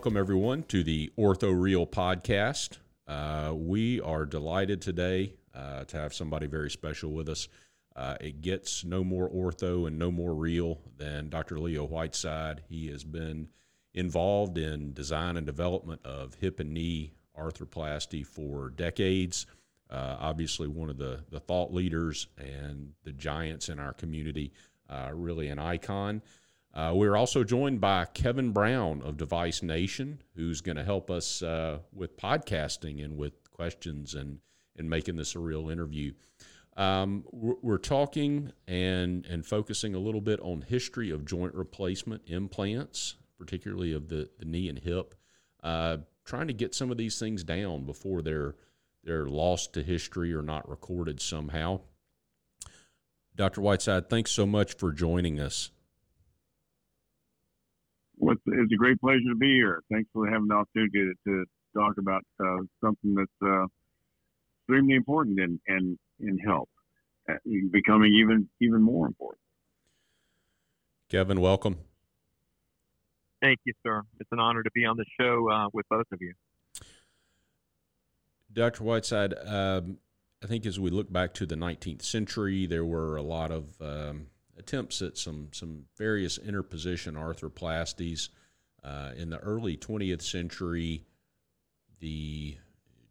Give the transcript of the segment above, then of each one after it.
Welcome, everyone, to the Ortho Real podcast. Uh, we are delighted today uh, to have somebody very special with us. Uh, it gets no more ortho and no more real than Dr. Leo Whiteside. He has been involved in design and development of hip and knee arthroplasty for decades. Uh, obviously, one of the, the thought leaders and the giants in our community, uh, really an icon. Uh, we're also joined by Kevin Brown of Device Nation, who's going to help us uh, with podcasting and with questions and, and making this a real interview. Um, we're, talking and, and focusing a little bit on history of joint replacement implants, particularly of the, the knee and hip, uh, trying to get some of these things down before they're, they're lost to history or not recorded somehow. Dr. Whiteside, thanks so much for joining us. Well, it's, it's, a great pleasure to be here. Thanks for having the opportunity to, to talk about uh, something that's uh, extremely important and and in health, uh, becoming even even more important. Kevin, welcome. Thank you, sir. It's an honor to be on the show uh, with both of you. Dr. Whiteside, um, I think as we look back to the 19th century, there were a lot of um, attempts at some some various interposition arthroplasties. Uh, in the early 20th century, the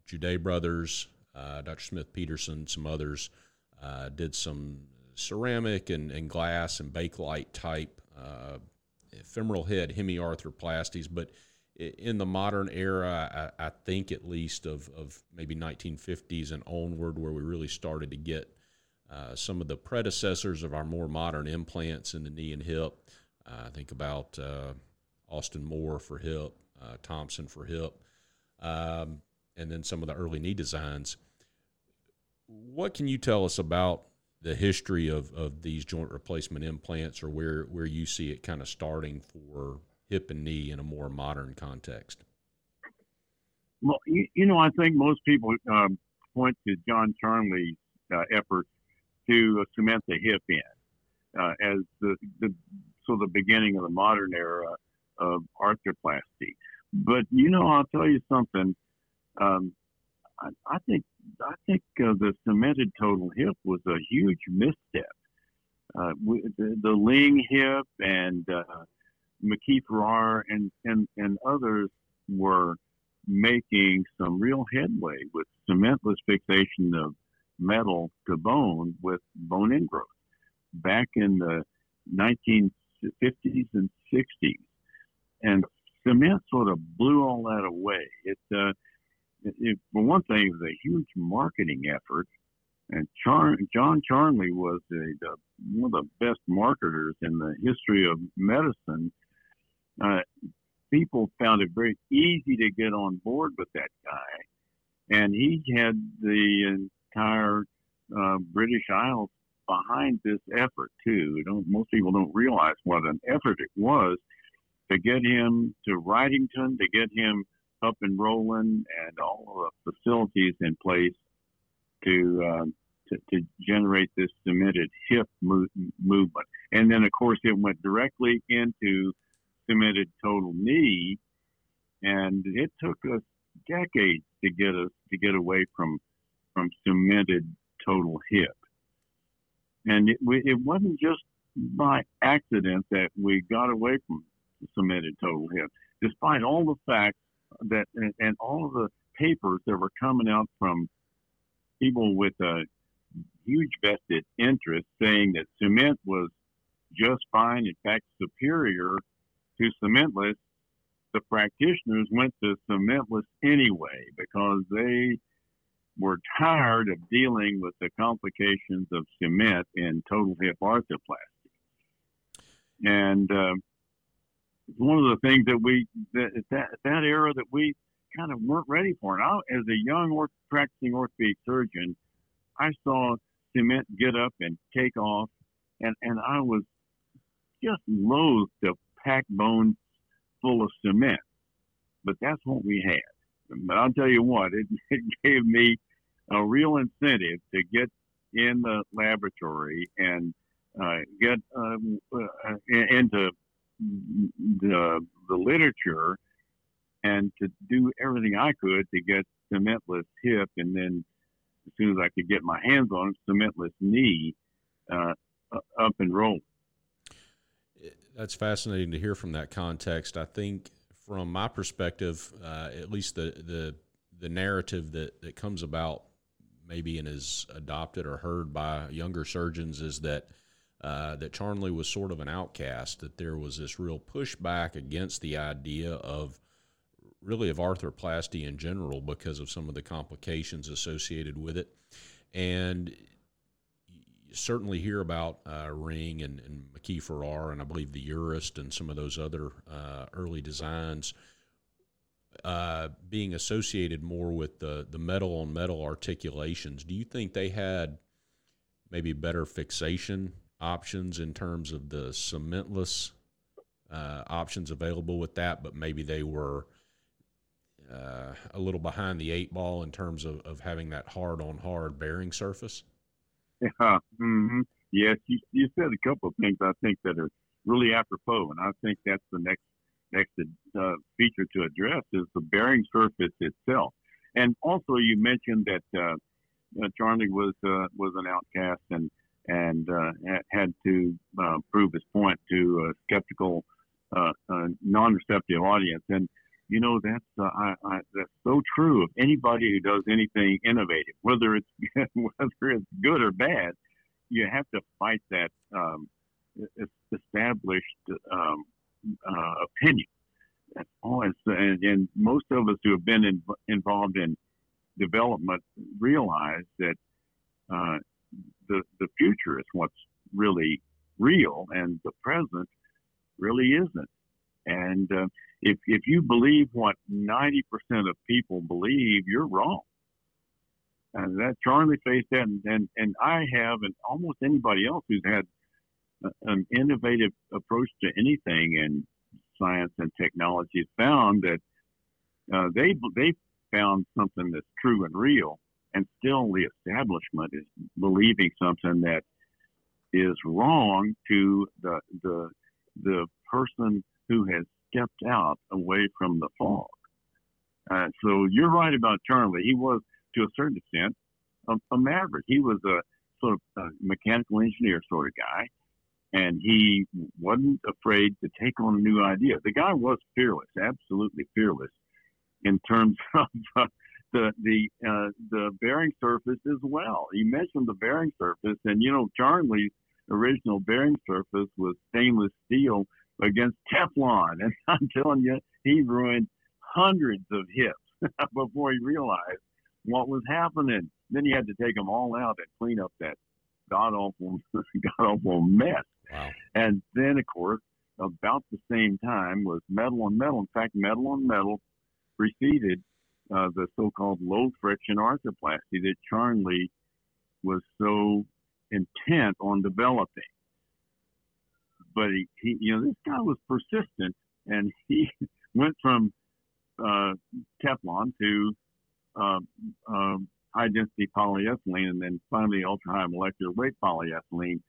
Judet brothers, uh, Dr. Smith Petersen, some others, uh, did some ceramic and, and glass and bakelite type uh, femoral head hemiarthroplasties. But in the modern era, I, I, think at least of, of maybe 1950s and onward, where we really started to get uh, some of the predecessors of our more modern implants in the knee and hip. Uh, think about uh, Austin Moore for hip, Thompson for hip, um, and then some of the early knee designs. What can you tell us about the history of, of these joint replacement implants or where, where you see it kind of starting for hip and knee in a more modern context? Well, you, you know, I think most people um, point to John Charnley's uh, efforts to cement the hip in uh, as the, the so the beginning of the modern era of arthroplasty. But you know, I'll tell you something. Um, I, I, think I think uh, the cemented total hip was a huge misstep. Uh, the, the, Ring hip and uh, McKee Farrar and, and, and others were making some real headway with cementless fixation of metal to bone with bone ingrowth back in the 1950s and 60s. And cement sort of blew all that away. It, uh, it, for one thing, it was a huge marketing effort. And Char- John Charnley was a, the, one of the best marketers in the history of medicine. Uh, people found it very easy to get on board with that guy. And he had the entire uh, British Isles behind this effort too. most people don't realize what an effort it was to get him to Wrightington, to get him up and rolling, and all the facilities in place to uh, to, to, generate this cemented hip move, movement. And then, of course, it went directly into cemented total knee, and it took us decades to get us to get away from from cemented total hip. And it, it wasn't just by accident that we got away from cemented total hip, despite all the facts that and, and all of the papers that were coming out from people with a huge vested interest saying that cement was just fine, in fact, superior to cementless. The practitioners went to cementless anyway because they were tired of dealing with the complications of cement in total hip arthroplasty. And uh, one of the things that we, that, that, that era that we kind of weren't ready for. And I, as a young practicing orthopedic surgeon, I saw cement get up and take off, and, and I was just loath to pack bones full of cement. But that's what we had. But I'll tell you what, it, it gave me a real incentive to get in the laboratory and uh, get um, uh, into the, the literature and to do everything I could to get cementless hip, and then as soon as I could get my hands on it, cementless knee uh, up and rolling. That's fascinating to hear from that context. I think, from my perspective, uh, at least the the the narrative that that comes about maybe and is adopted or heard by younger surgeons is that uh, that Charnley was sort of an outcast. That there was this real pushback against the idea of really of arthroplasty in general because of some of the complications associated with it, and you certainly hear about uh, Ring and, and McKee Farrar and I believe the Urist and some of those other uh, early designs uh, being associated more with the the metal on metal articulations. Do you think they had maybe better fixation options in terms of the cementless uh, options available with that, but maybe they were uh, a little behind the eight ball in terms of, of having that hard on hard bearing surface? Yeah. Mm-hmm. Yes, you, you said a couple of things I think that are really apropos, and I think that's the next next uh, feature to address is the bearing surface itself. And also, you mentioned that uh, uh, Charnley was uh, was an outcast and and had to prove his point to a skeptical, non-receptive audience. And you know that's I, I, that's so true of anybody who does anything innovative, whether it's whether it's good or bad. You have to fight that um, established um, uh, opinion. That's always, and, and, most of us who have been in, involved in development realize that uh, the the future is what's really real, and the present really isn't. And uh, if if you believe what 90% of people believe, you're wrong. And that Charnley faced that, and, and, and I have, and almost anybody else who's had an innovative approach to anything in science and technology found that uh, they they found something that's true and real, and still the establishment is believing something that is wrong to the the the person who has stepped out away from the fog. Uh, so you're right about Charnley. He was, to a certain extent, a, a maverick. He was a sort of a mechanical engineer sort of guy, and he wasn't afraid to take on a new idea. The guy was fearless, absolutely fearless, in terms of uh, the the uh, the bearing surface as well. You mentioned the bearing surface, and you know Charnley's original bearing surface was stainless steel against Teflon. And I'm telling you, he ruined hundreds of hips before he realized what was happening. Then he had to take them all out and clean up that god awful, god awful mess. And then, of course, about the same time was metal on metal. In fact, metal on metal preceded uh, the so-called low friction arthroplasty that Charnley was so intent on developing. But he, he, you know, this guy was persistent, and he went from uh, Teflon to uh, uh, high density polyethylene, and then finally ultra high molecular weight polyethylene,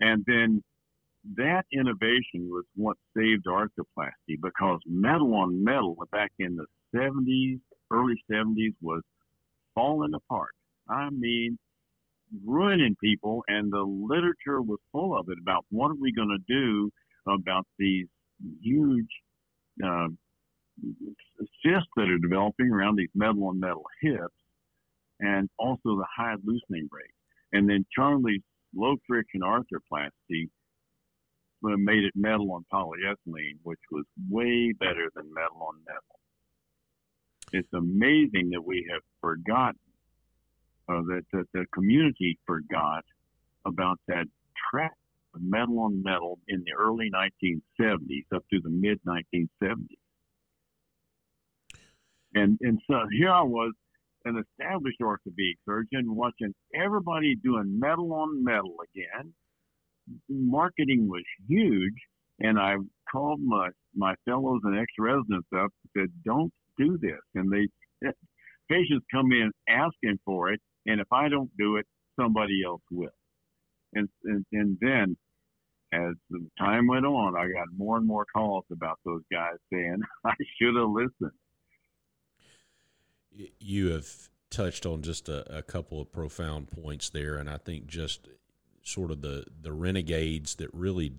and then that innovation was what saved arthroplasty because metal on metal back in the 70s, early 70s was falling apart. I mean, ruining people, and the literature was full of it about what are we going to do about these huge uh, cysts that are developing around these metal on metal hips, and also the high loosening rate. And then Charnley's low friction arthroplasty made it metal on polyethylene, which was way better than metal on metal. It's amazing that we have forgotten uh, that, that the community forgot about that track of metal on metal in the early 1970s up to the mid 1970s. And, and so here I was, an established orthopedic surgeon, watching everybody doing metal on metal again. Marketing was huge, and I called my my fellows and ex residents up and said, "Don't do this." And they patients come in asking for it, and if I don't do it, somebody else will. And, and, and then as the time went on, I got more and more calls about those guys saying I should have listened. You have touched on just a, a couple of profound points there, and I think just sort of the the renegades that really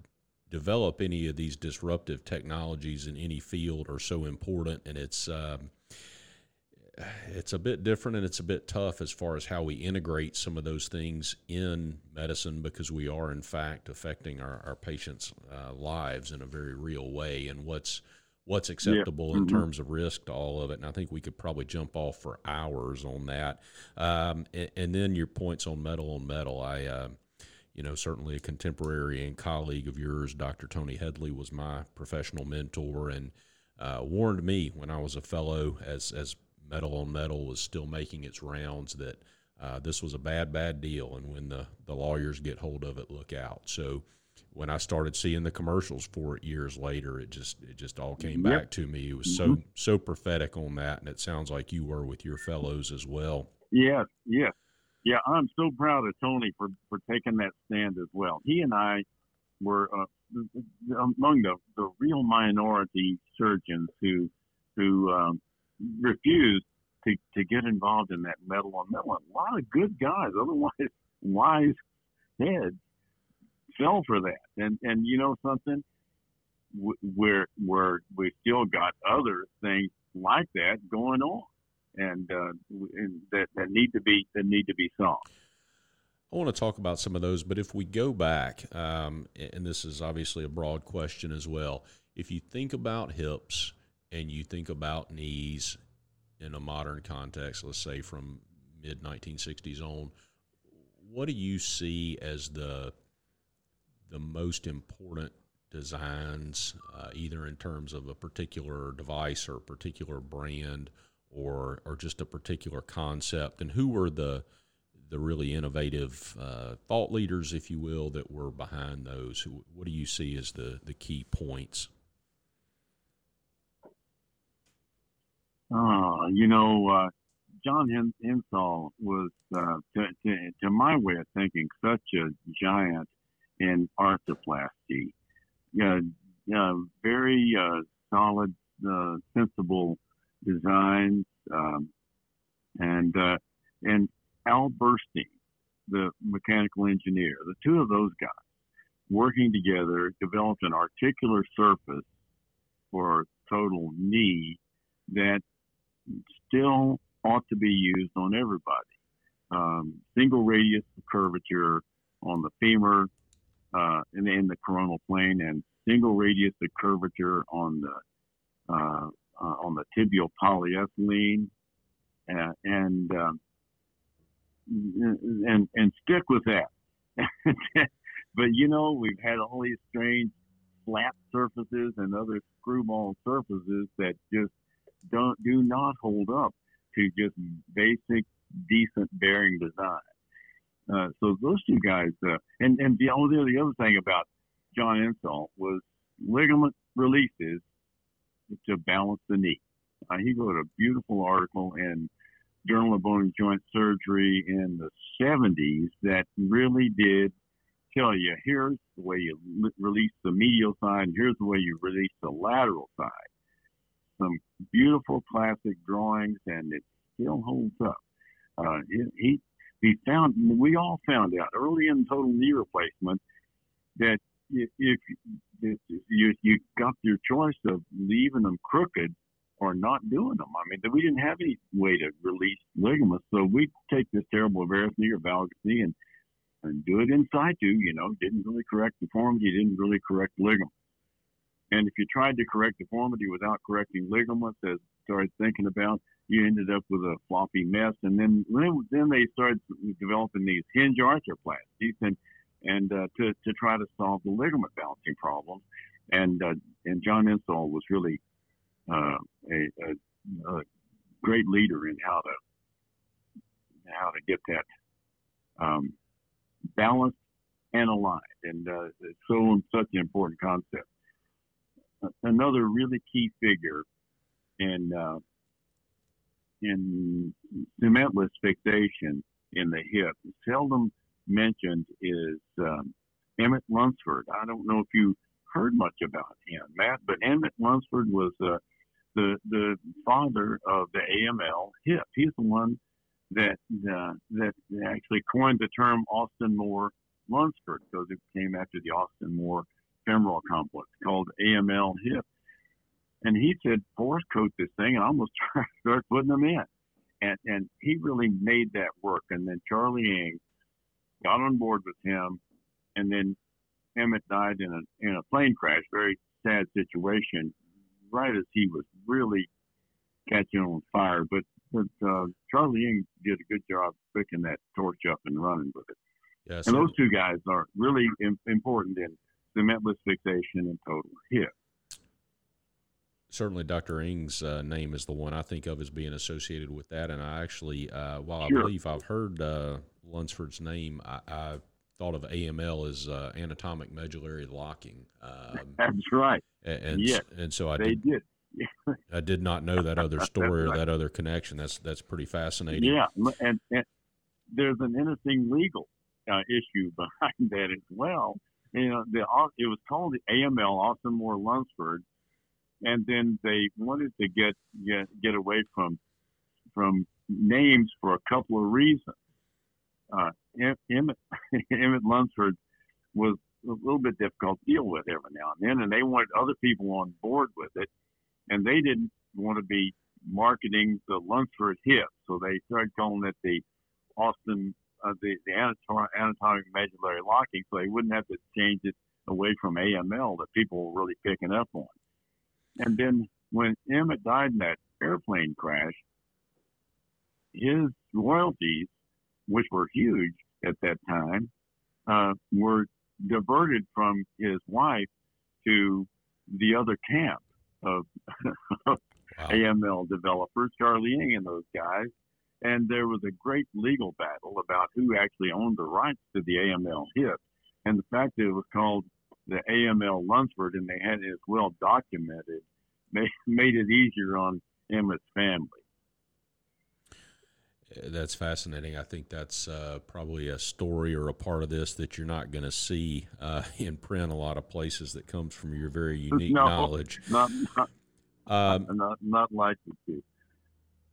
develop any of these disruptive technologies in any field are so important, and it's um, it's a bit different and it's a bit tough as far as how we integrate some of those things in medicine because we are in fact affecting our, our patients' uh, lives in a very real way, and what's what's acceptable yeah. mm-hmm. in terms of risk to all of it. And I think we could probably jump off for hours on that. Um, and, and, then your points on metal on metal. I, uh, you know, certainly a contemporary and colleague of yours, Dr. Tony Hedley, was my professional mentor and uh, warned me when I was a fellow as as metal on metal was still making its rounds that uh, this was a bad, bad deal. And when the, the lawyers get hold of it, look out. So when I started seeing the commercials for it years later, it just it just all came yep. back to me. It was mm-hmm. so so prophetic on that, and it sounds like you were with your fellows as well. Yes, yes, yeah. I'm so proud of Tony for for taking that stand as well. He and I were uh, among the the real minority surgeons who who um, refused to to get involved in that metal on metal. A lot of good guys, otherwise wise heads fell for that. And and you know something, we're we're we still got other things like that going on, and, uh, and that that need to be that need to be solved. I want to talk about some of those, but if we go back, um, and this is obviously a broad question as well, if you think about hips and you think about knees in a modern context, let's say from mid 1960s on, what do you see as the the most important designs, uh, either in terms of a particular device or a particular brand, or or just a particular concept, and who were the the really innovative uh, thought leaders, if you will, that were behind those? What do you see as the the key points? Uh, you know, uh, John Insall was, uh, to, to, to, my way of thinking, such a giant in arthroplasty. Yeah, yeah very uh, solid, uh, sensible designs, um, and uh, and Al Burstein, the mechanical engineer, the two of those guys working together developed an articular surface for total knee that still ought to be used on everybody. Um, single radius curvature on the femur uh, in, in, the coronal plane and single radius of curvature on the uh, uh, on the tibial polyethylene, uh, and um, and and stick with that. but you know, we've had all these strange flat surfaces and other screwball surfaces that just don't do not hold up to just basic decent bearing design. Uh, so those two guys, uh, and and the only the other thing about John Insall was ligament releases to balance the knee. Uh, he wrote a beautiful article in Journal of Bone and Joint Surgery in the 70s that really did tell you here's the way you release the medial side, here's the way you release the lateral side. Some beautiful classic drawings, and it still holds up. Uh, he we found we all found out early in total knee replacement that if, you you got your choice of leaving them crooked or not doing them. I mean, we didn't have any way to release ligaments, so we take this terrible varus knee or valgus knee and and do it in situ. You know, didn't really correct deformity, didn't really correct ligaments. And if you tried to correct deformity without correcting ligaments, as started thinking about, you ended up with a floppy mess. And then then they started developing these hinge arthroplasties and and uh, to to try to solve the ligament balancing problems. And uh, and John Insall was really uh, a, a, a, great leader in how to how to get that um, balanced and aligned. And uh, it's so such an important concept. Another really key figure in uh, in cementless fixation in the hip, seldom mentioned is um, Emmett Lunceford. I don't know if you heard much about him, Matt, but Emmett Lunceford was uh, the the the father of the AML hip. He's the one that uh, that actually coined the term Austin Moore Lunceford because it came after the Austin Moore femoral complex called AML hip. And he said, porous coat this thing, and almost start putting them in. And and he really made that work. And then Charlie Engh got on board with him, and then Emmett died in a in a plane crash, very sad situation, right as he was really catching on fire. But but uh, Charlie Engh did a good job picking that torch up and running with it. Yes, and those two guys are really important in cementless fixation and total hip. Certainly, Dr. Engh's uh, name is the one I think of as being associated with that. And I actually, uh, while sure. I believe I've heard uh, Lunceford's name, I, I, thought of AML as uh, anatomic medullary locking. Um, That's right. And, and, yes, and so I they did. did. I did not know that other story right. or that other connection. That's that's pretty fascinating. Yeah, and, and there's an interesting legal uh, issue behind that as well. You know, the it was called the AML Austin Moore Lunceford, and then they wanted to get get get away from from names for a couple of reasons. Uh, Emmett Emmett Lunceford was a little bit difficult to deal with every now and then, and they wanted other people on board with it, and they didn't want to be marketing the Lunceford hip, so they started calling it the Austin uh, the, the anatomic medullary locking, so they wouldn't have to change it away from AML that people were really picking up on. And then when Emmett died in that airplane crash, his royalties, which were huge at that time, uh, were diverted from his wife to the other camp of wow. AML developers, Charlie Engh and those guys, and there was a great legal battle about who actually owned the rights to the AML hit. And the fact that it was called the AML Lunceford and they had it well documented made, made it easier on Emmett's family. That's fascinating. I think that's uh, probably a story or a part of this that you're not going to see uh, in print a lot of places that comes from your very unique no, knowledge. Not, not, um, not, not likely to.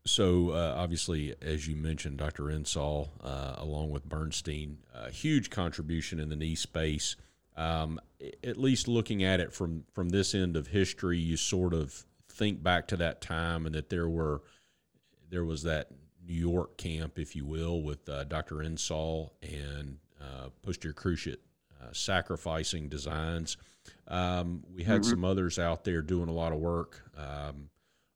So uh, obviously, as you mentioned, Dr. Insall, uh, along with Burstein, a huge contribution in the knee space. Um, at least looking at it from from this end of history, you sort of think back to that time and that there were there was that New York camp, if you will, with uh, Dr. Insall and uh, posterior cruciate uh, sacrificing designs. Um, we had mm-hmm. some others out there doing a lot of work. Um,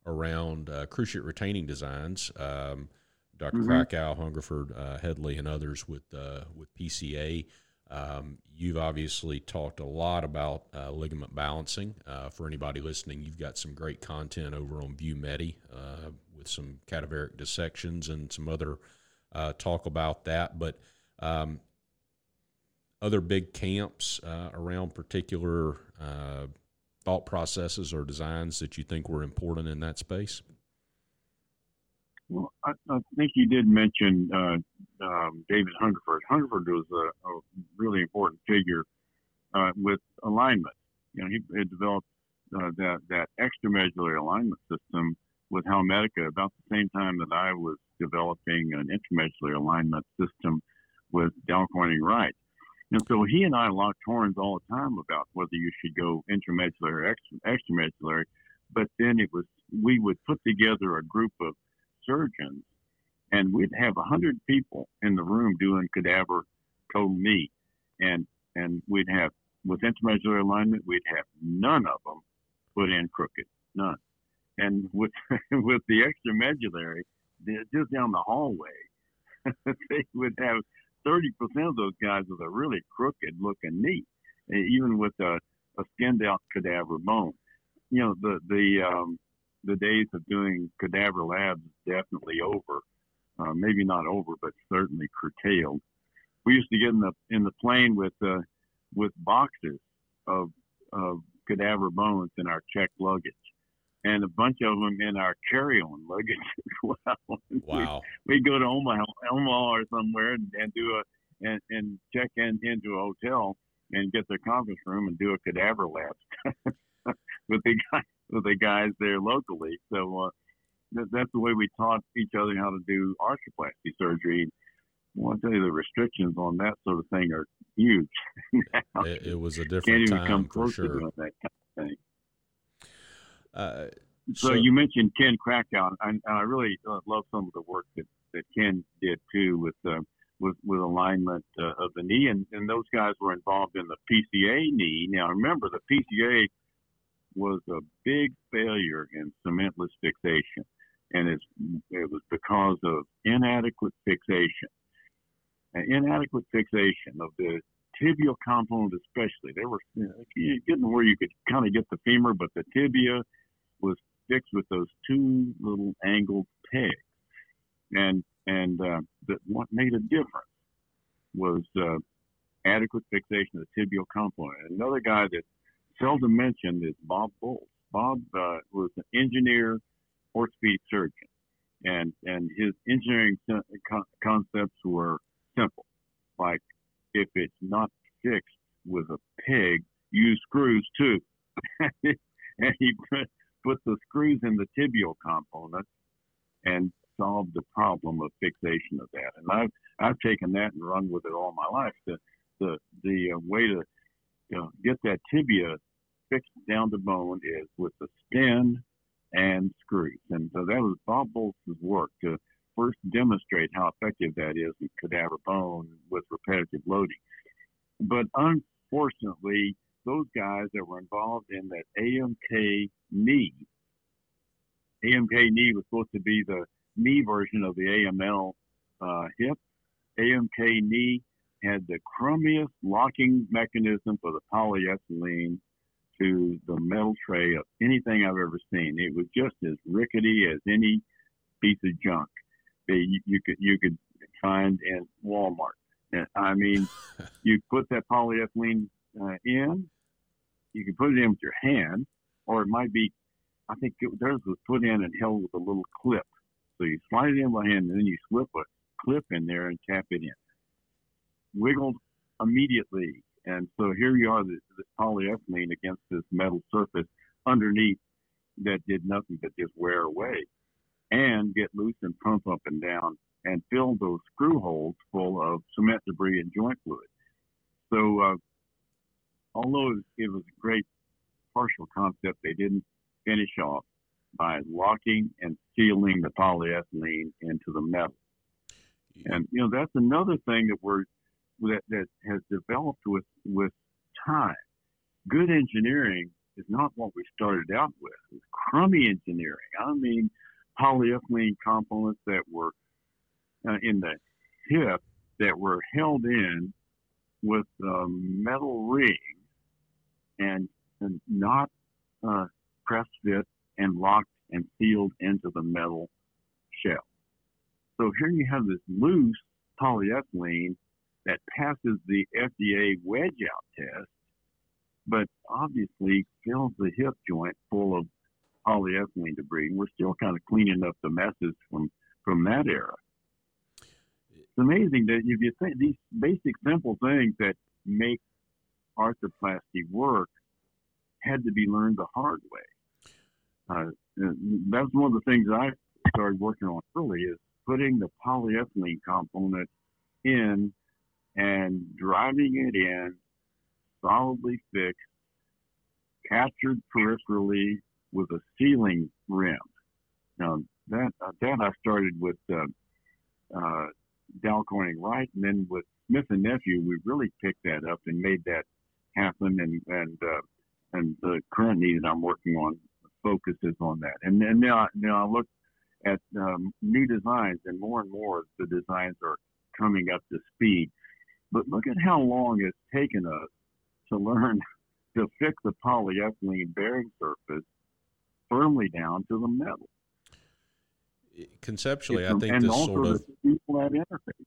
around uh, cruciate retaining designs. Um, doctor mm-hmm. Krackow, Hungerford, uh, Hedley, and others with uh, with PCA. Um, you've obviously talked a lot about uh, ligament balancing. Uh, for anybody listening, you've got some great content over on VuMedi uh, with some cadaveric dissections and some other uh, talk about that. But um, other big camps uh, around particular uh, thought processes or designs that you think were important in that space? Well, I, I think you did mention um, David Hungerford. Hungerford was a, a really important figure uh, with alignment. You know, he had developed uh, that that extramedullary alignment system with Howmedica about the same time that I was developing an intramedullary alignment system with Dow Corning Wright. And so he and I locked horns all the time about whether you should go intramedullary or extramedullary. But then it was, we would put together a group of surgeons and we'd have a hundred people in the room doing cadaver total knee. And, and we'd have, with intramedullary alignment, we'd have none of them put in crooked, none. And with, with the extramedullary, just down the hallway, they would have 30% of those guys with a really crooked looking knee, even with a, a skinned out cadaver bone. You know, the, the, um, the days of doing cadaver labs is definitely over. Uh, maybe not over, but certainly curtailed. We used to get in the in the plane with uh, with boxes of of cadaver bones in our checked luggage, and a bunch of them in our carry-on luggage as well. Wow. we we go to Omaha, Omaha or somewhere and, and do a and, and check in into a hotel and get their conference room and do a cadaver lab. with the guys with the guys there locally. So uh, that, that's the way we taught each other how to do arthroplasty surgery. Well, I tell you the restrictions on that sort of thing are huge. it, it, was a different Can't even time come for sure. to doing that kind of thing. Uh, So, so, you mentioned Ken Krackow, and I really uh, love some of the work that, that Ken did too with uh, with with alignment uh, of the knee, and, and those guys were involved in the PCA knee. Now remember, the PCA was a big failure in cementless fixation, and it was because of inadequate fixation. And inadequate fixation of the tibial component, especially. They were getting where you could kind of get the femur, but the tibia was fixed with those two little angled pegs. And and uh, that what made a difference was uh, adequate fixation of the tibial component. Another guy that seldom mentioned is Bob Volz. Bob uh, was an engineer, orthopedic surgeon, and and his engineering con- concepts were simple, like if it's not fixed with a peg, use screws too. and he put, put the screws in the tibial component and solved the problem of fixation of that. And I've I've taken that and run with it all my life. The the the uh, way to you know, get that tibia fixed down to bone is with the stem and screws. And so that was Bob Volz's work to first demonstrate how effective that is in cadaver bone with repetitive loading. But unfortunately, those guys that were involved in that AMK knee, AMK knee was supposed to be the knee version of the AML uh, hip. AMK knee had the crummiest locking mechanism for the polyethylene to the metal tray of anything I've ever seen. It was just as rickety as any piece of junk that you, you could you could find in Walmart. And, I mean, you put that polyethylene uh, in, you can put it in with your hand, or it might be, I think it, theirs was put in and held with a little clip. So you slide it in by hand, and then you slip a clip in there and tap it in. Wiggled immediately, and so here you are, this, this polyethylene against this metal surface underneath that did nothing but just wear away and get loose and pump up and down and fill those screw holes full of cement debris and joint fluid. So, uh, although it was a great partial concept, they didn't finish off by locking and sealing the polyethylene into the metal. And you know that's another thing that we're that that has developed with with time. Good engineering is not what we started out with. It's crummy engineering. I mean, polyethylene components that were uh, in the hip that were held in with a metal ring and, and not uh, press fit and locked and sealed into the metal shell. So here you have this loose polyethylene that passes the FDA wedge out test, but obviously fills the hip joint full of polyethylene debris. We're still kind of cleaning up the messes from from that era. It's amazing that if you think these basic simple things that make arthroplasty work had to be learned the hard way. Uh, that's one of the things I started working on early is putting the polyethylene component in and driving it in solidly fixed, captured peripherally with a sealing rim. Now that uh, that I started with uh, uh, Dow Corning Wright, and then with Smith and Nephew, we really picked that up and made that happen. And and uh, and the current knee that I'm working on focuses on that. And then now now I look at um, new designs, and more and more the designs are coming up to speed. But look at how long it's taken us to learn to fix the polyethylene bearing surface firmly down to the metal. Conceptually, It's- I think this sort of that interface.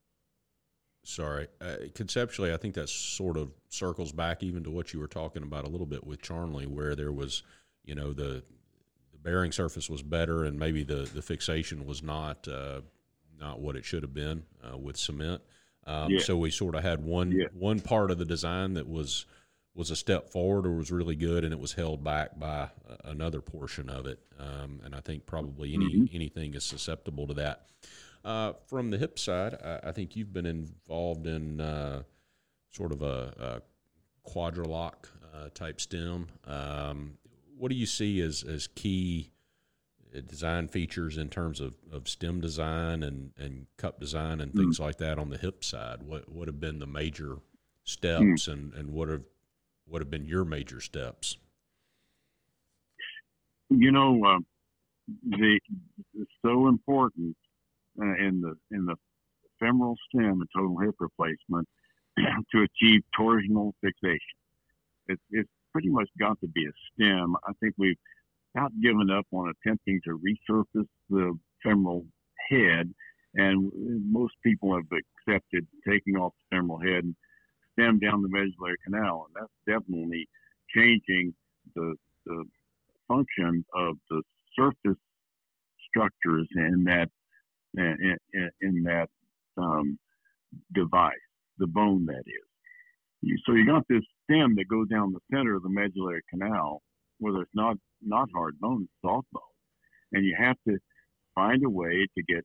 sorry. Uh, conceptually, I think that sort of circles back even to what you were talking about a little bit with Charnley, where there was, you know, the the bearing surface was better, and maybe the the fixation was not uh, not what it should have been uh, with cement. Um, Yeah. So we sort of had one Yeah. one part of the design that was was a step forward or was really good, and it was held back by another portion of it. Um, and I think probably any mm-hmm. anything is susceptible to that. Uh, from the hip side, I, I, think you've been involved in uh, sort of a, a quadrilock uh, type stem. Um, what do you see as as key design features in terms of, of stem design and, and cup design and things mm like that on the hip side? What what have been the major steps mm and, and what have what have been your major steps? You know, uh, the it's so important uh, in the in the femoral stem and total hip replacement to achieve torsional fixation. It's it's pretty much got to be a stem. I think we've not given up on attempting to resurface the femoral head, and most people have accepted taking off the femoral head and stem down the medullary canal, and that's definitely changing the the function of the surface structures in that in, in that um, device, the bone that is. So you got this stem that goes down the center of the medullary canal, whether it's not not hard bone, soft bone, and you have to find a way to get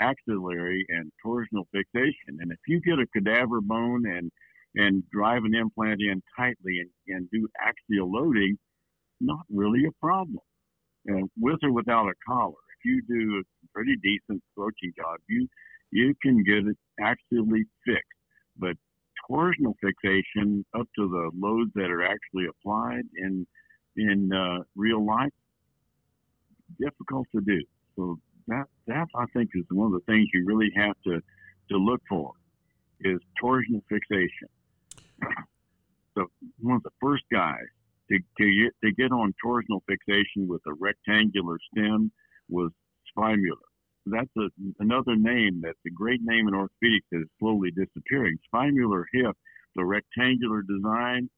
axillary and torsional fixation. And if you get a cadaver bone and and drive an implant in tightly and, and do axial loading, not really a problem. And with or without a collar, if you do a pretty decent broaching job, you you can get it axially fixed. But torsional fixation up to the loads that are actually applied in in uh, real life, difficult to do. So that that I think is one of the things you really have to to look for is torsional fixation. So one of the first guys to, to get to get on torsional fixation with a rectangular stem was Zweimüller. That's a, another name that's a great name in orthopedics that is slowly disappearing. Zweimüller hip, the rectangular design,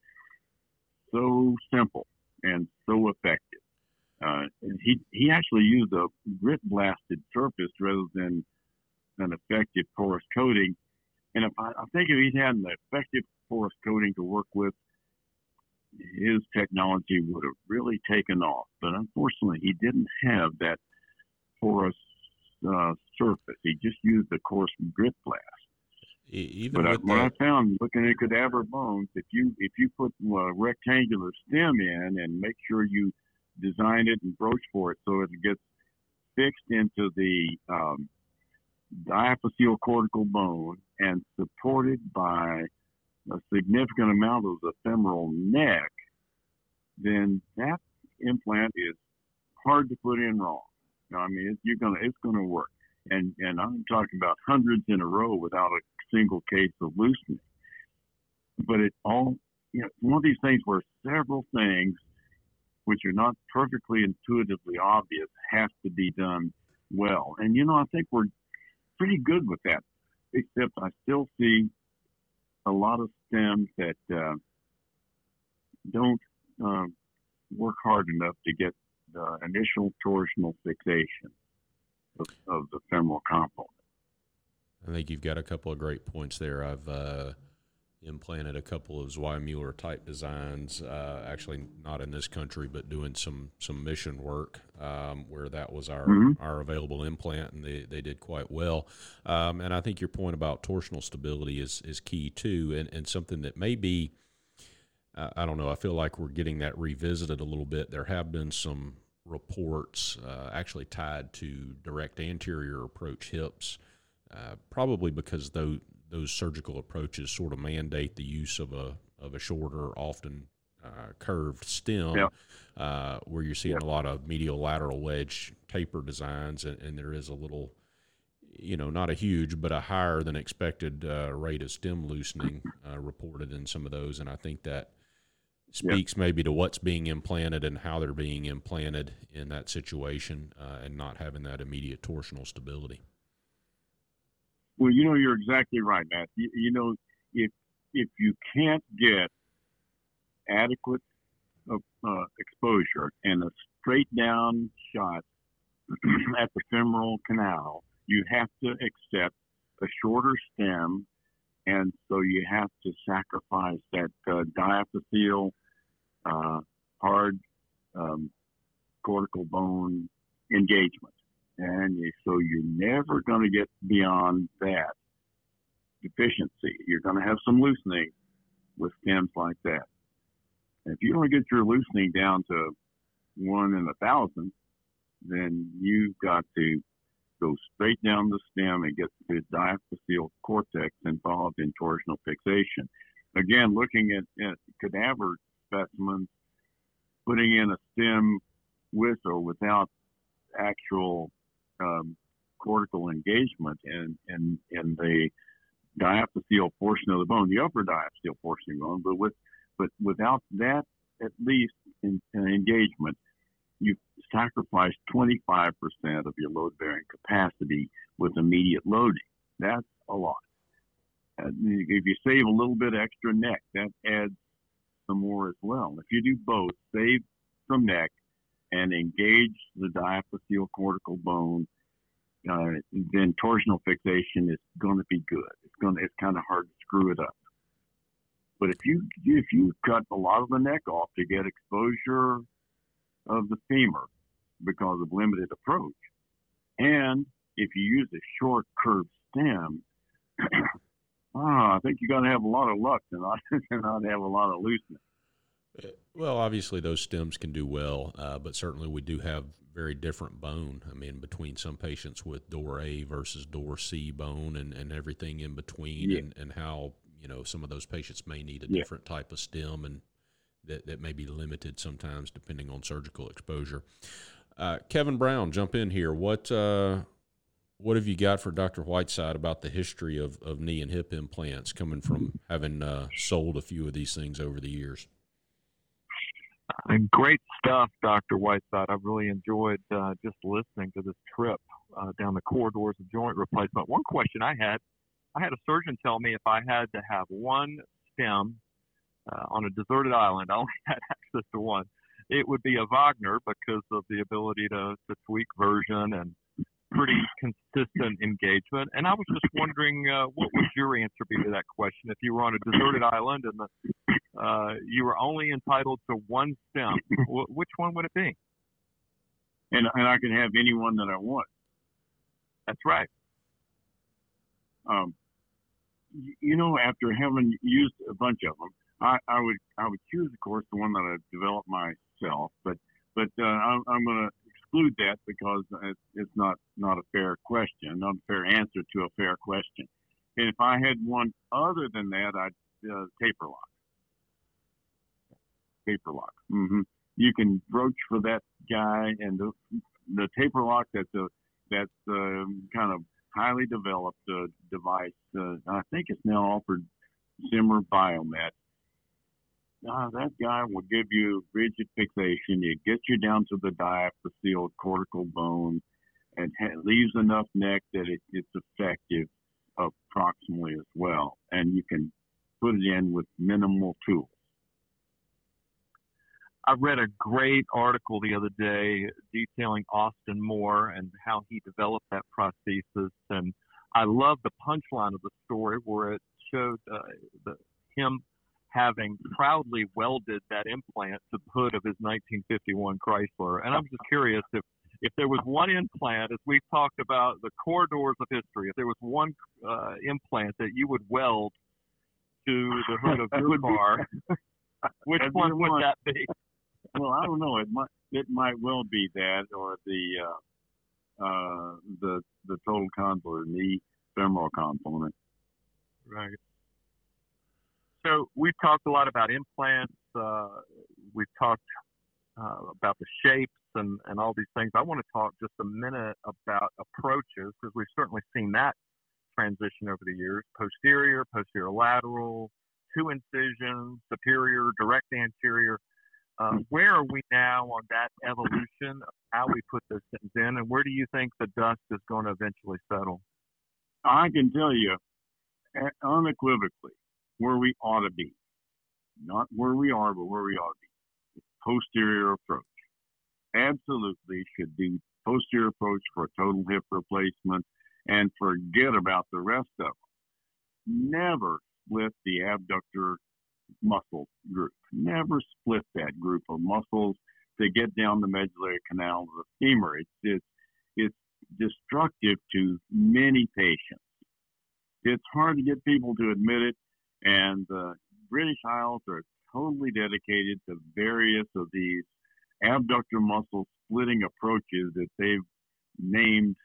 so simple and so effective. Uh, he he actually used a grit blasted surface rather than an effective porous coating. And if I, I think if he'd had an effective porous coating to work with, his technology would have really taken off. But unfortunately, he didn't have that porous uh, surface. He just used the coarse grit blast. Even but I, what I found looking at cadaver bones, if you if you put a rectangular stem in and make sure you design it and broach for it so it gets fixed into the um, diaphyseal cortical bone and supported by a significant amount of the femoral neck, then that implant is hard to put in wrong. I mean, it, you're gonna it's gonna work, and and I'm talking about hundreds in a row without a single case of loosening. But it all, you know, one of these things where several things which are not perfectly intuitively obvious have to be done well. And you know, I think we're pretty good with that, except I still see a lot of stems that uh, don't uh, work hard enough to get the initial torsional fixation of, of the femoral component. I think you've got a couple of great points there. I've uh, implanted a couple of Zweimüller type designs, uh, actually not in this country, but doing some some mission work um, where that was our mm-hmm. our available implant, and they, they did quite well. Um, and I think your point about torsional stability is is key too, and, and something that may be. Uh, I don't know. I feel like we're getting that revisited a little bit. There have been some reports uh, actually tied to direct anterior approach hips, uh, probably because those those surgical approaches sort of mandate the use of a of a shorter, often uh, curved stem, yeah. uh, where you're seeing yeah. a lot of medial lateral wedge taper designs, and, and, there is a little, you know, not a huge, but a higher than expected uh, rate of stem loosening uh, reported in some of those, and I think that speaks yeah. maybe to what's being implanted and how they're being implanted in that situation, uh, and not having that immediate torsional stability. Well, you know, you're exactly right, Matt. You, you know, if if you can't get adequate uh, uh exposure and a straight down shot at the femoral canal, you have to accept a shorter stem and so you have to sacrifice that uh, diaphyseal, uh, hard um, cortical bone engagement, and so you're never going to get beyond that deficiency. You're going to have some loosening with stems like that. And if you only get your loosening down to one in a thousand, then you've got to go straight down the stem and get the diaphyseal cortex involved in torsional fixation. Again, looking at, at cadaver specimens, putting in a stem with or without actual um, cortical engagement in the diaphyseal portion of the bone, the upper diaphyseal portion of the bone, but with but without that at least in, in engagement, you sacrifice 25% of your load bearing capacity with immediate loading. That's a lot. And if you save a little bit extra neck, that adds some more as well. If you do both, save some neck and engage the diaphyseal cortical bone, uh, then torsional fixation is going to be good. It's going to, it's kind of hard to screw it up. But if you if you cut a lot of the neck off to get exposure of the femur because of limited approach, and if you use a short curved stem, ah, I think you're going to have a lot of luck to not not have a lot of looseness. Well, obviously those stems can do well, uh, but certainly we do have very different bone. I mean, between some patients with Dorr A versus Dorr C bone and, and everything in between, yeah. and, and how you know some of those patients may need a yeah. different type of stem and that, that may be limited sometimes depending on surgical exposure. Uh, Kevin Brown, jump in here. What uh, what have you got for Dr. Whiteside about the history of, of knee and hip implants coming from having uh, sold a few of these things over the years? Great stuff, Dr. Whiteside. I've really enjoyed uh, just listening to this trip uh, down the corridors of joint replacement. One question I had I had a surgeon tell me if I had to have one stem uh, on a deserted island, I only had access to one. It would be a Wagner because of the ability to, to tweak version and pretty consistent engagement. And I was just wondering, uh, what would your answer be to that question? If you were on a deserted island and the, uh, you were only entitled to one stem, w- which one would it be? And, and I can have any one that I want. That's right. Um, you know, after having used a bunch of them, I, I would I would choose, of course, the one that I developed myself. But but uh, I'm, I'm going to exclude that because it's, it's not not a fair question, not a fair answer to a fair question. And if I had one other than that, I'd uh, Taperloc. Taperloc. Mm-hmm. You can broach for that guy, and the the Taperloc that's a that's uh, kind of highly developed uh, device. Uh, I think it's now offered Zimmer Biomet. Uh, that guy will give you rigid fixation. It gets you down to the diaphyseal cortical bone and ha- leaves enough neck that it, it's effective proximally as well. And you can put it in with minimal tools. I read a great article the other day detailing Austin Moore and how he developed that prosthesis. And I love the punchline of the story where it showed uh, the, him having proudly welded that implant to the hood of his 1951 Chrysler. And I'm just curious if, if there was one implant, as we've talked about the corridors of history, if there was one uh, implant that you would weld to the hood of your car, which one would that be? Well, I don't know. It might it might well be that, or the uh, uh, the the total convoluted knee femoral component. Right. So we've talked a lot about implants. Uh, we've talked uh, about the shapes and, and all these things. I want to talk just a minute about approaches because we've certainly seen that transition over the years: posterior, posterior lateral, two incisions, superior, direct anterior. Uh, where are we now on that evolution of how we put those things in, and where do you think the dust is going to eventually settle? I can tell you unequivocally where we ought to be. Not where we are, but where we ought to be. Posterior approach. Absolutely should do posterior approach for a total hip replacement and forget about the rest of them. never split the abductor muscle group. Never split that group of muscles to get down the medullary canal of the femur. It's it's it's destructive to many patients. It's hard to get people to admit it, and the British Isles are totally dedicated to various of these abductor muscle splitting approaches that they've named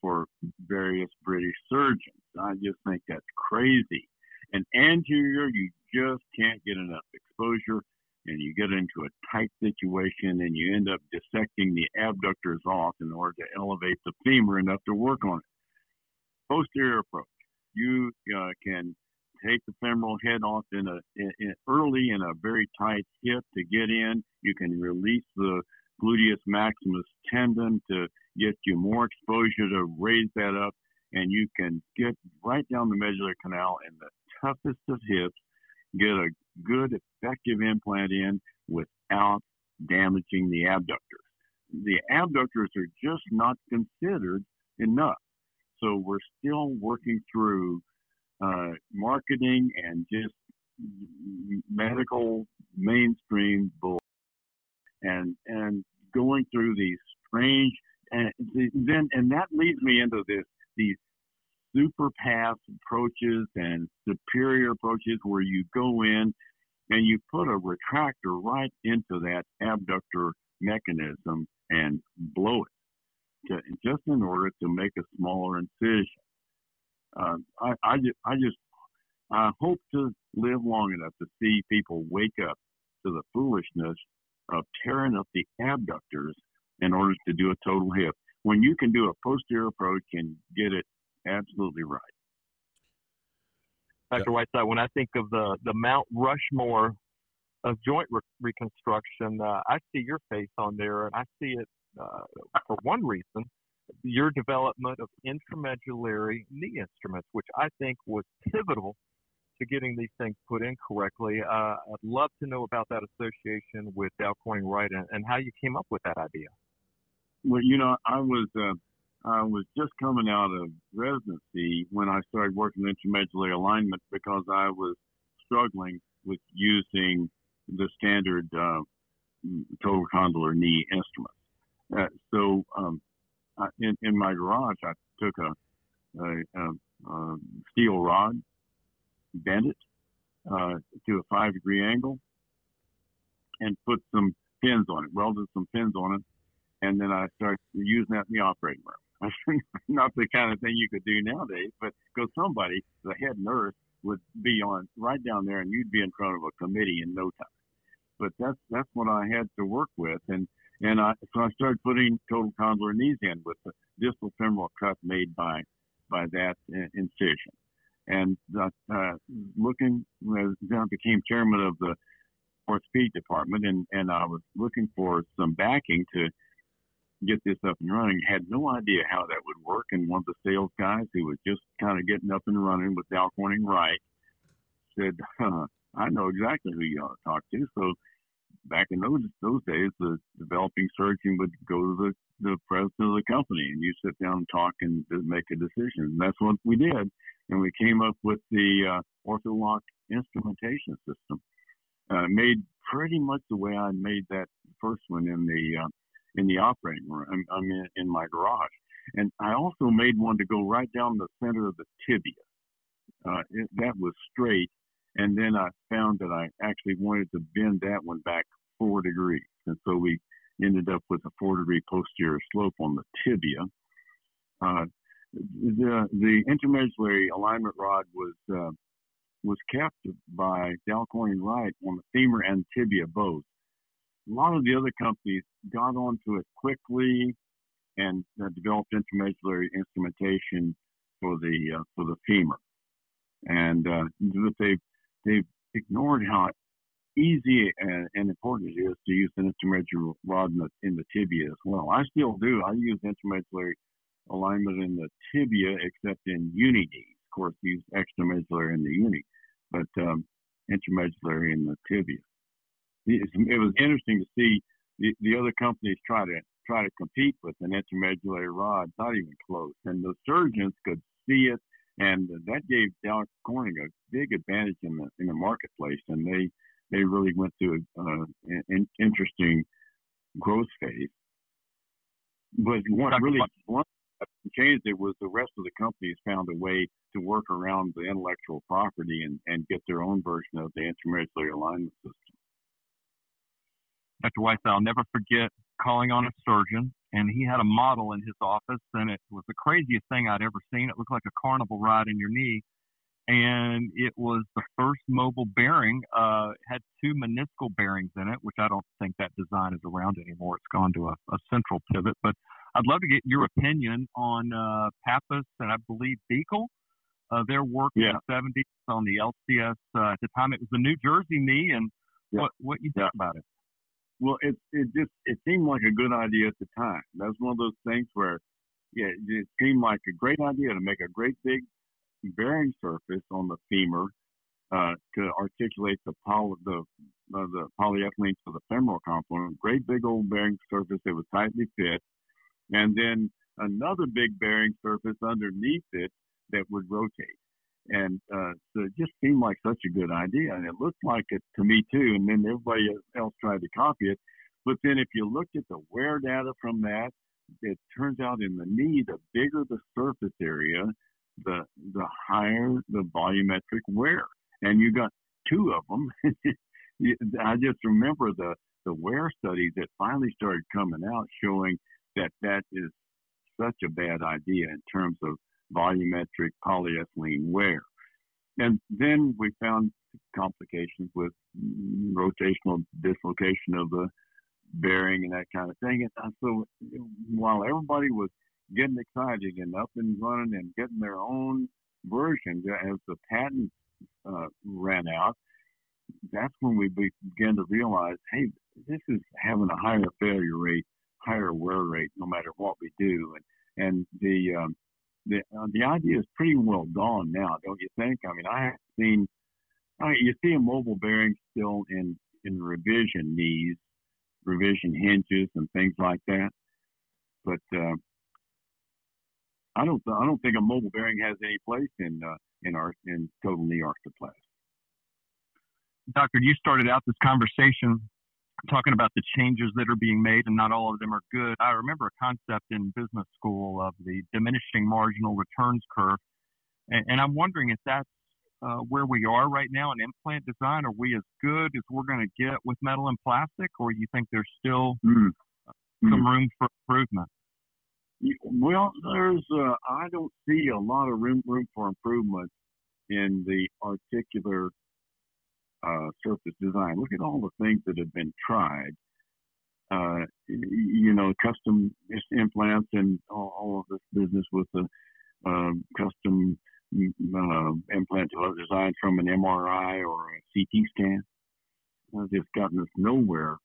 for various British surgeons. I just think that's crazy. And anterior, you just can't get enough exposure, and you get into a tight situation, and you end up dissecting the abductors off in order to elevate the femur enough to work on it. Posterior approach, you uh, can take the femoral head off in a in, in early in a very tight hip to get in. You can release the gluteus maximus tendon to get you more exposure to raise that up, and you can get right down the medullary canal in the toughest of hips, get a good effective implant in without damaging the abductors. The abductors are just not considered enough. So we're still working through uh, marketing and just medical mainstream bull and and going through these strange and then and that leads me into this these super path approaches and superior approaches where you go in and you put a retractor right into that abductor mechanism and blow it to, just in order to make a smaller incision. Uh, I, I, I just I hope to live long enough to see people wake up to the foolishness of tearing up the abductors in order to do a total hip when you can do a posterior approach and get it absolutely right. Dr. Whiteside, when I think of the, the Mount Rushmore of joint re- reconstruction, uh, I see your face on there, and I see it uh, for one reason your development of intramedullary knee instruments, which I think was pivotal to getting these things put in correctly. Uh, I'd love to know about that association with Dow Corning Wright and, and, how you came up with that idea. Well, you know, I was uh, I was just coming out of residency when I started working intramedullary alignment because I was struggling with using the standard uh, total condylar knee instruments. Uh, so um, I, in, in my garage, I took a, a, a, a steel rod, bent it uh, to a five degree angle, and put some pins on it, welded some pins on it, and then I started using that in the operating room. not the kind of thing you could do nowadays, but because somebody, the head nurse, would be on right down there, and you'd be in front of a committee in no time. But that's that's what I had to work with, and and I so I started putting total condylar knees in with the distal femoral cut made by by that incision, and uh, uh, looking as I became chairman of the orthopedic department, and and I was looking for some backing to get this up and running. Had no idea how that would work. And one of the sales guys who was just kind of getting up and running with Dow Corning Wright said, huh, I know exactly who you ought to talk to. So back in those those days, the developing surgeon would go to the, the president of the company and you sit down and talk and make a decision. And that's what we did. And we came up with the uh, Ortholoc instrumentation system. Uh, made pretty much the way I made that first one in the uh, in the operating room. I'm, I'm in, in my garage. And I also made one to go right down the center of the tibia. Uh, it, that was straight. And then I found that I actually wanted to bend that one back four degrees. And so we ended up with a four degree posterior slope on the tibia. Uh, the the intramedullary alignment rod was uh, was kept by Dow Corning Wright on the femur and tibia both a lot of the other companies got onto it quickly and uh, developed intramedullary instrumentation for the uh, for the femur, and uh, they've they've ignored how easy and, and, important it is to use an intramedullary rod in the, in the tibia as well. I still do. I use intramedullary alignment in the tibia, except in uni knees. Of course, use extramedullary in the uni, but um, intramedullary in the tibia it was interesting to see the, the other companies try to try to compete with an intramedullary rod, not even close. And the surgeons could see it and that gave Dow Corning a big advantage in the in the marketplace, and they they really went through uh, an interesting growth phase. But what really one changed it was the rest of the companies found a way to work around the intellectual property and, and get their own version of the intramedullary alignment system. Dr. White, I'll never forget calling on a surgeon, and he had a model in his office, and it was the craziest thing I'd ever seen. It looked like a carnival ride in your knee, and it was the first mobile bearing. Uh, had two meniscal bearings in it, which I don't think that design is around anymore. It's gone to a, a central pivot, but I'd love to get your opinion on uh, Pappas and I believe Buechel. Uh, their work yeah. in the 70s on the LCS. Uh, at the time, it was the New Jersey knee, and yeah. what what you think yeah. about it? Well, it it just it seemed like a good idea at the time. That's one of those things where, yeah, it seemed like a great idea to make a great big bearing surface on the femur uh, to articulate the poly, the uh, the polyethylene to the femoral component. Great big old bearing surface that was tightly fit, and then another big bearing surface underneath it that would rotate. And uh, so it just seemed like such a good idea, and it looked like it to me too. And then everybody else tried to copy it. But then if you looked at the wear data from that, it turns out in the knee, the bigger the surface area, the the higher the volumetric wear. And you got two of them. I just remember the the wear studies that finally started coming out showing that that is such a bad idea in terms of volumetric polyethylene wear. And then we found complications with rotational dislocation of the bearing and that kind of thing. And so while everybody was getting excited and up and running and getting their own versions as the patent uh, ran out, that's when we began to realize, hey, this is having a higher failure rate, higher wear rate, no matter what we do. And and the um, the uh, the idea is pretty well gone now, don't you think? I mean, I have seen, I mean, you see a mobile bearing still in in revision knees, revision hinges, and things like that, but uh, I don't I don't think a mobile bearing has any place in uh, in our in total knee arthroplasty. Doctor, you started out this conversation talking about the changes that are being made, and not all of them are good. I remember a concept in business school of the diminishing marginal returns curve, and, and I'm wondering if that's uh, where we are right now in implant design. Are we as good as we're going to get with metal and plastic, or you think there's still mm. some mm. room for improvement? Well, there's uh, I don't see a lot of room room for improvement in the articular uh, surface design. Look at all the things that have been tried. Uh, you know, custom implants and all, all, of this business with the uh, custom implant designed from an MRI or a CT scan. It's just gotten us nowhere.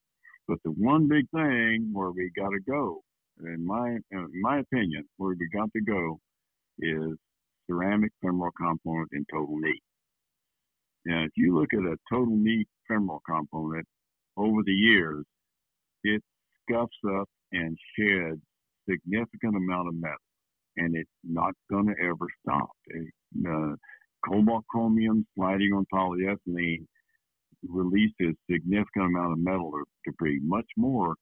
But the one big thing where we got to go, in my in my opinion, where we got to go, is ceramic femoral component in total knee. Now, if you look at a total knee femoral component over the years, it scuffs up and sheds significant amount of metal, and it's not going to ever stop. Uh, cobalt chromium sliding on polyethylene releases significant amount of metal or debris, much more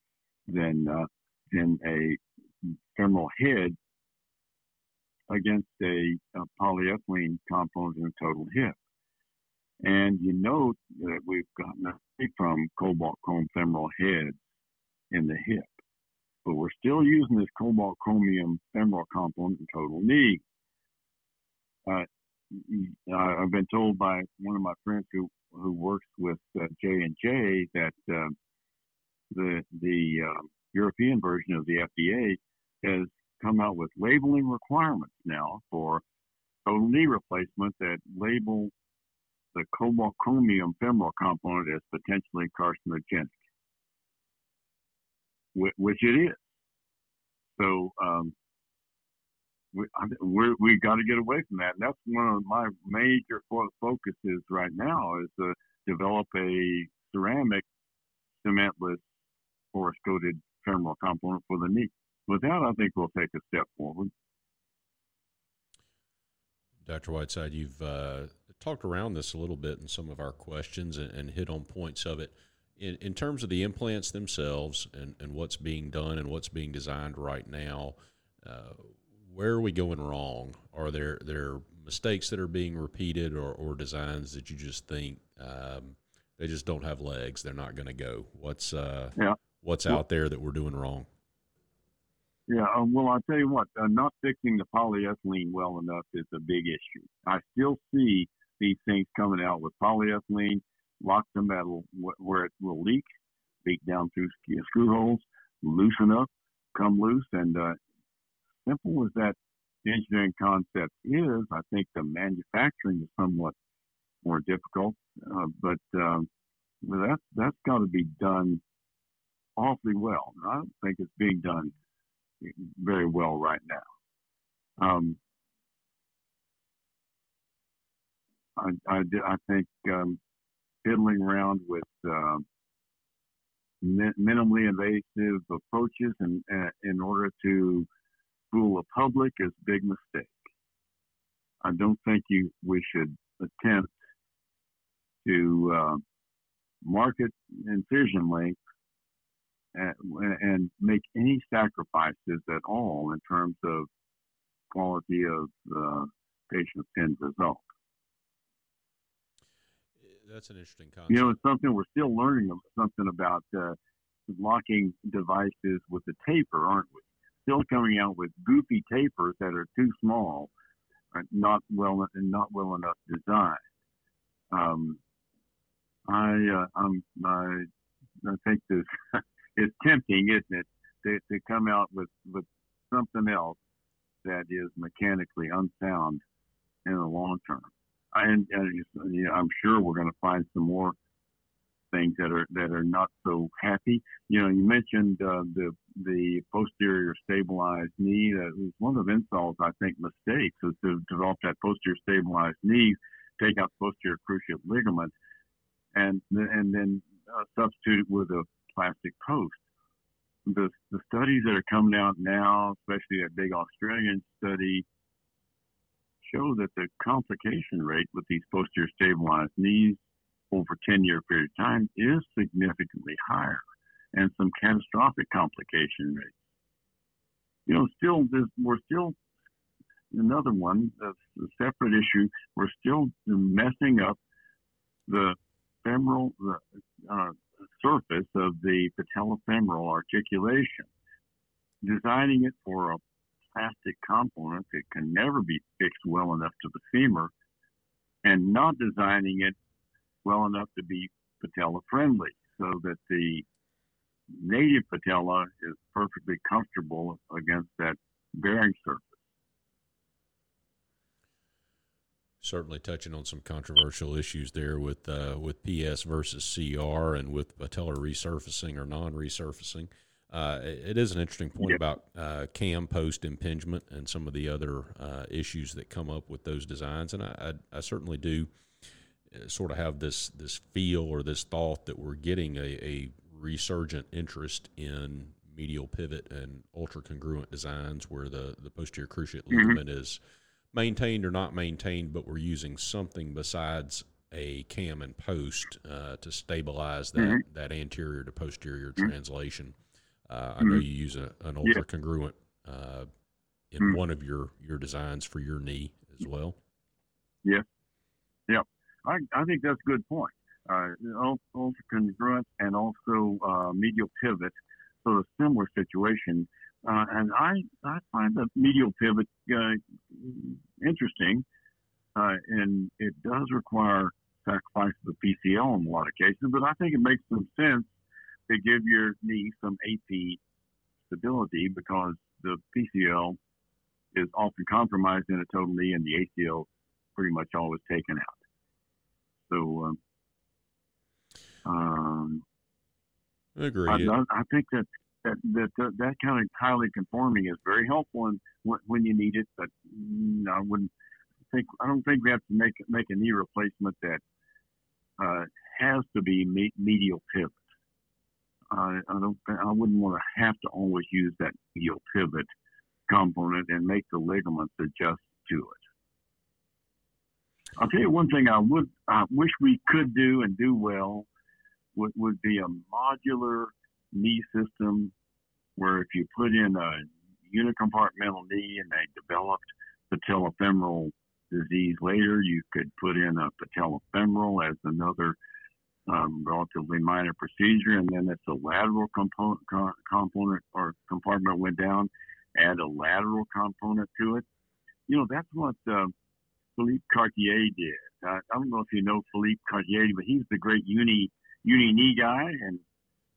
than uh, than a femoral head against a, a polyethylene component in a total hip. And you note that we've gotten away from cobalt chrome femoral heads in the hip, but we're still using this cobalt chromium femoral component in total knee. Uh, I've been told by one of my friends who who works with uh, J and J that uh, the the uh, European version of the FDA has come out with labeling requirements now for total knee replacement that label the cobalt chromium femoral component as potentially carcinogenic, which it is. So um, we we we got to get away from that, and that's one of my major focuses right now is to develop a ceramic cementless porous coated femoral component for the knee. With that, I think we'll take a step forward. Dr. Whiteside, you've uh, talked around this a little bit in some of our questions and, and hit on points of it. In, in, terms of the implants themselves and, and what's being done and what's being designed right now, uh, where are we going wrong? Are there there mistakes that are being repeated or, or designs that you just think um, they just don't have legs? They're not going to go. What's uh, yeah. what's out there that we're doing wrong? Yeah, um, well, I'll tell you what, uh, not fixing the polyethylene well enough is a big issue. I still see these things coming out with polyethylene, lock the metal where it will leak, leak down through screw holes, loosen up, come loose, and uh, simple as that engineering concept is, I think the manufacturing is somewhat more difficult, uh, but um, that's that's got to be done awfully well. I don't think it's being done very well right now. Um, I, I, I, think um, fiddling around with uh, minimally invasive approaches in, uh, in order to fool the public is a big mistake. I don't think you we should attempt to uh, market incision and, and, make any sacrifices at all in terms of quality of the patient's end result. That's an interesting concept. You know, it's something we're still learning something about uh, locking devices with a taper, aren't we? still coming out with goofy tapers that are too small, not well and not well enough designed. Um, I, uh, I'm, I, I think this is tempting, isn't it, to, to come out with with something else that is mechanically unsound in the long term. And, and I'm sure we're going to find some more things that are that are not so happy. You know, you mentioned uh, the the posterior stabilized knee. That was one of Insall's, I think, mistakes was to develop that posterior stabilized knee, take out the posterior cruciate ligament, and and then uh, substitute it with a plastic post. The the studies that are coming out now, especially that big Australian study, show that the complication rate with these posterior stabilized knees over 10 year period of time is significantly higher and some catastrophic complication rates. You know, still, we're still another one, that's a separate issue. We're still messing up the femoral the, uh, surface of the patellofemoral articulation, designing it for a plastic component that can never be fixed well enough to the femur, and not designing it well enough to be patella friendly so that the native patella is perfectly comfortable against that bearing surface. Certainly touching on some controversial issues there with uh, with PS versus CR and with patella resurfacing or non-resurfacing. Uh, it is an interesting point yep. about uh, cam post impingement and some of the other uh, issues that come up with those designs, and I, I, I certainly do uh, sort of have this this feel or this thought that we're getting a, a resurgent interest in medial pivot and ultra congruent designs where the, the posterior cruciate mm-hmm. ligament is maintained or not maintained, but we're using something besides a cam and post uh, to stabilize that, mm-hmm. that anterior to posterior mm-hmm. translation. Uh, I know mm-hmm. you use a, an ultra congruent uh, in mm-hmm. one of your, your designs for your knee as well. Yeah. Yeah. I, I think that's a good point. Uh, also congruent and also uh, medial pivot, so a similar situation. Uh, and I, I find the medial pivot uh, interesting, uh, and it does require sacrifice of the PCL in a lot of cases, but I think it makes some sense to give your knee some AP stability because the PCL is often compromised in a total knee and the ACL pretty much always taken out. So, um, um I agree. I, I, think that that that that kind of highly conforming is very helpful when, when you need it. But mm, I wouldn't think I don't think we have to make make a knee replacement that uh, has to be me, medial pivot. I, I don't. I wouldn't want to have to always use that medial pivot component and make the ligaments adjust to it. I'll tell you one thing I would I wish we could do and do well would, would be a modular knee system where if you put in a unicompartmental knee and they developed patellofemoral disease later, you could put in a patellofemoral as another um, relatively minor procedure, and then if the lateral component, component or compartment went down, add a lateral component to it. You know, that's what uh, Philippe Cartier did. I, don't know if you know Philippe Cartier, but he's the great uni uni knee guy, and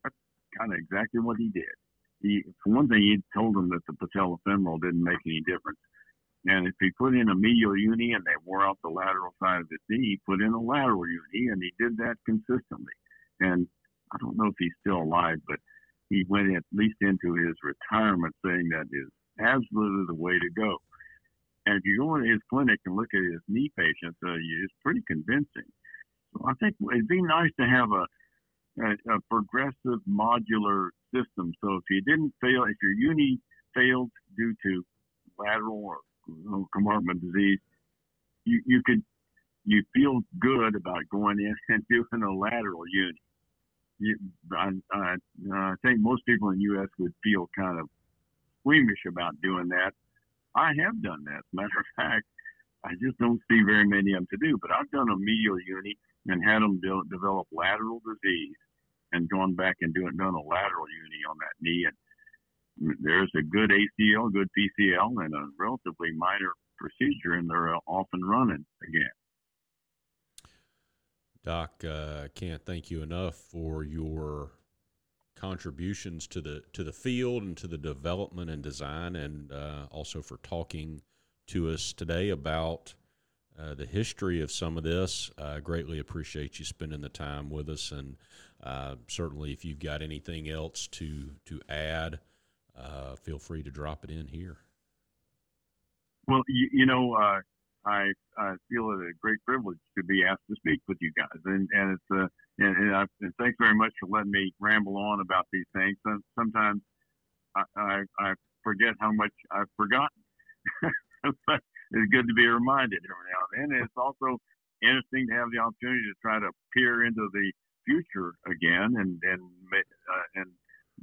that's kind of exactly what he did. He, for one thing, he told them that the patellofemoral didn't make any difference. And if he put in a medial uni and they wore out the lateral side of his knee, he put in a lateral uni, and he did that consistently. And I don't know if he's still alive, but he went at least into his retirement saying that is absolutely the way to go. And if you go into his clinic and look at his knee patients, uh, it's pretty convincing. So I think it'd be nice to have a, a, a progressive modular system. So if you didn't fail, if your uni failed due to lateral or compartment disease, you, you could you feel good about going in and doing a lateral uni. You, I, I, I think most people in the U.S. would feel kind of squeamish about doing that. I have done that. Matter of fact, I just don't see very many of them to do. But I've done a medial uni and had them de- develop lateral disease and gone back and doing done a lateral uni on that knee and there's a good ACL, good PCL, and a relatively minor procedure, and they're off and running again. Doc, uh, can't thank you enough for your contributions to the to the field and to the development and design, and uh, also for talking to us today about uh, the history of some of this. I greatly appreciate you spending the time with us, and uh, certainly if you've got anything else to to add uh, feel free to drop it in here. Well, you, you know, uh, I, I feel it a great privilege to be asked to speak with you guys, and and it's uh, and, and, I, and thanks very much for letting me ramble on about these things. Sometimes I, I, I forget how much I've forgotten. but it's good to be reminded every now and then. And it's also interesting to have the opportunity to try to peer into the future again and and uh, and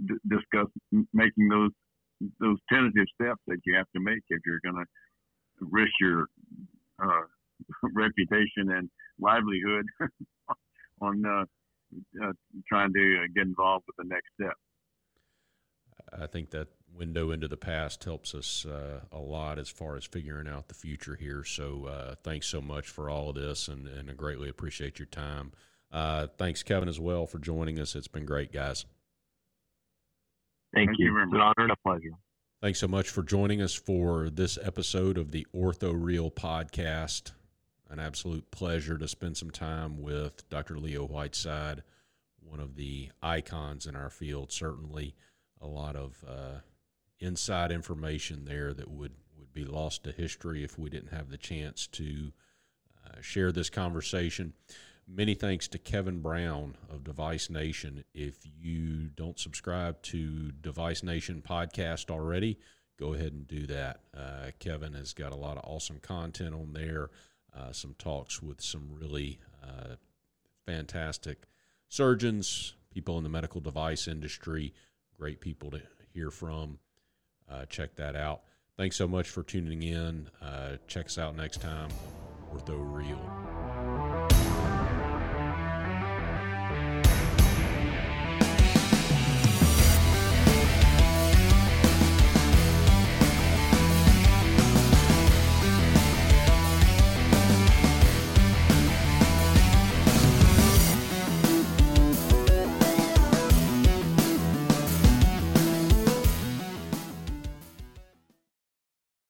d- discuss making those those tentative steps that you have to make if you're going to risk your uh, reputation and livelihood on uh, uh, trying to get involved with the next step. I think that window into the past helps us uh, a lot as far as figuring out the future here. So uh, thanks so much for all of this, and, and I greatly appreciate your time. Uh, thanks, Kevin, as well, for joining us. It's been great, guys. Thank, Thank you. you it's an honor and a pleasure. Thanks so much for joining us for this episode of the Ortho Real podcast. An absolute pleasure to spend some time with Dr. Leo Whiteside, one of the icons in our field. Certainly, a lot of uh, inside information there that would, would be lost to history if we didn't have the chance to uh, share this conversation. Many thanks to Kevin Brown of Device Nation. If you don't subscribe to Device Nation podcast already, go ahead and do that. Uh, Kevin has got a lot of awesome content on there, uh, some talks with some really uh, fantastic surgeons, people in the medical device industry, great people to hear from. Uh, check that out. Thanks so much for tuning in. Uh, check us out next time. Ortho Real.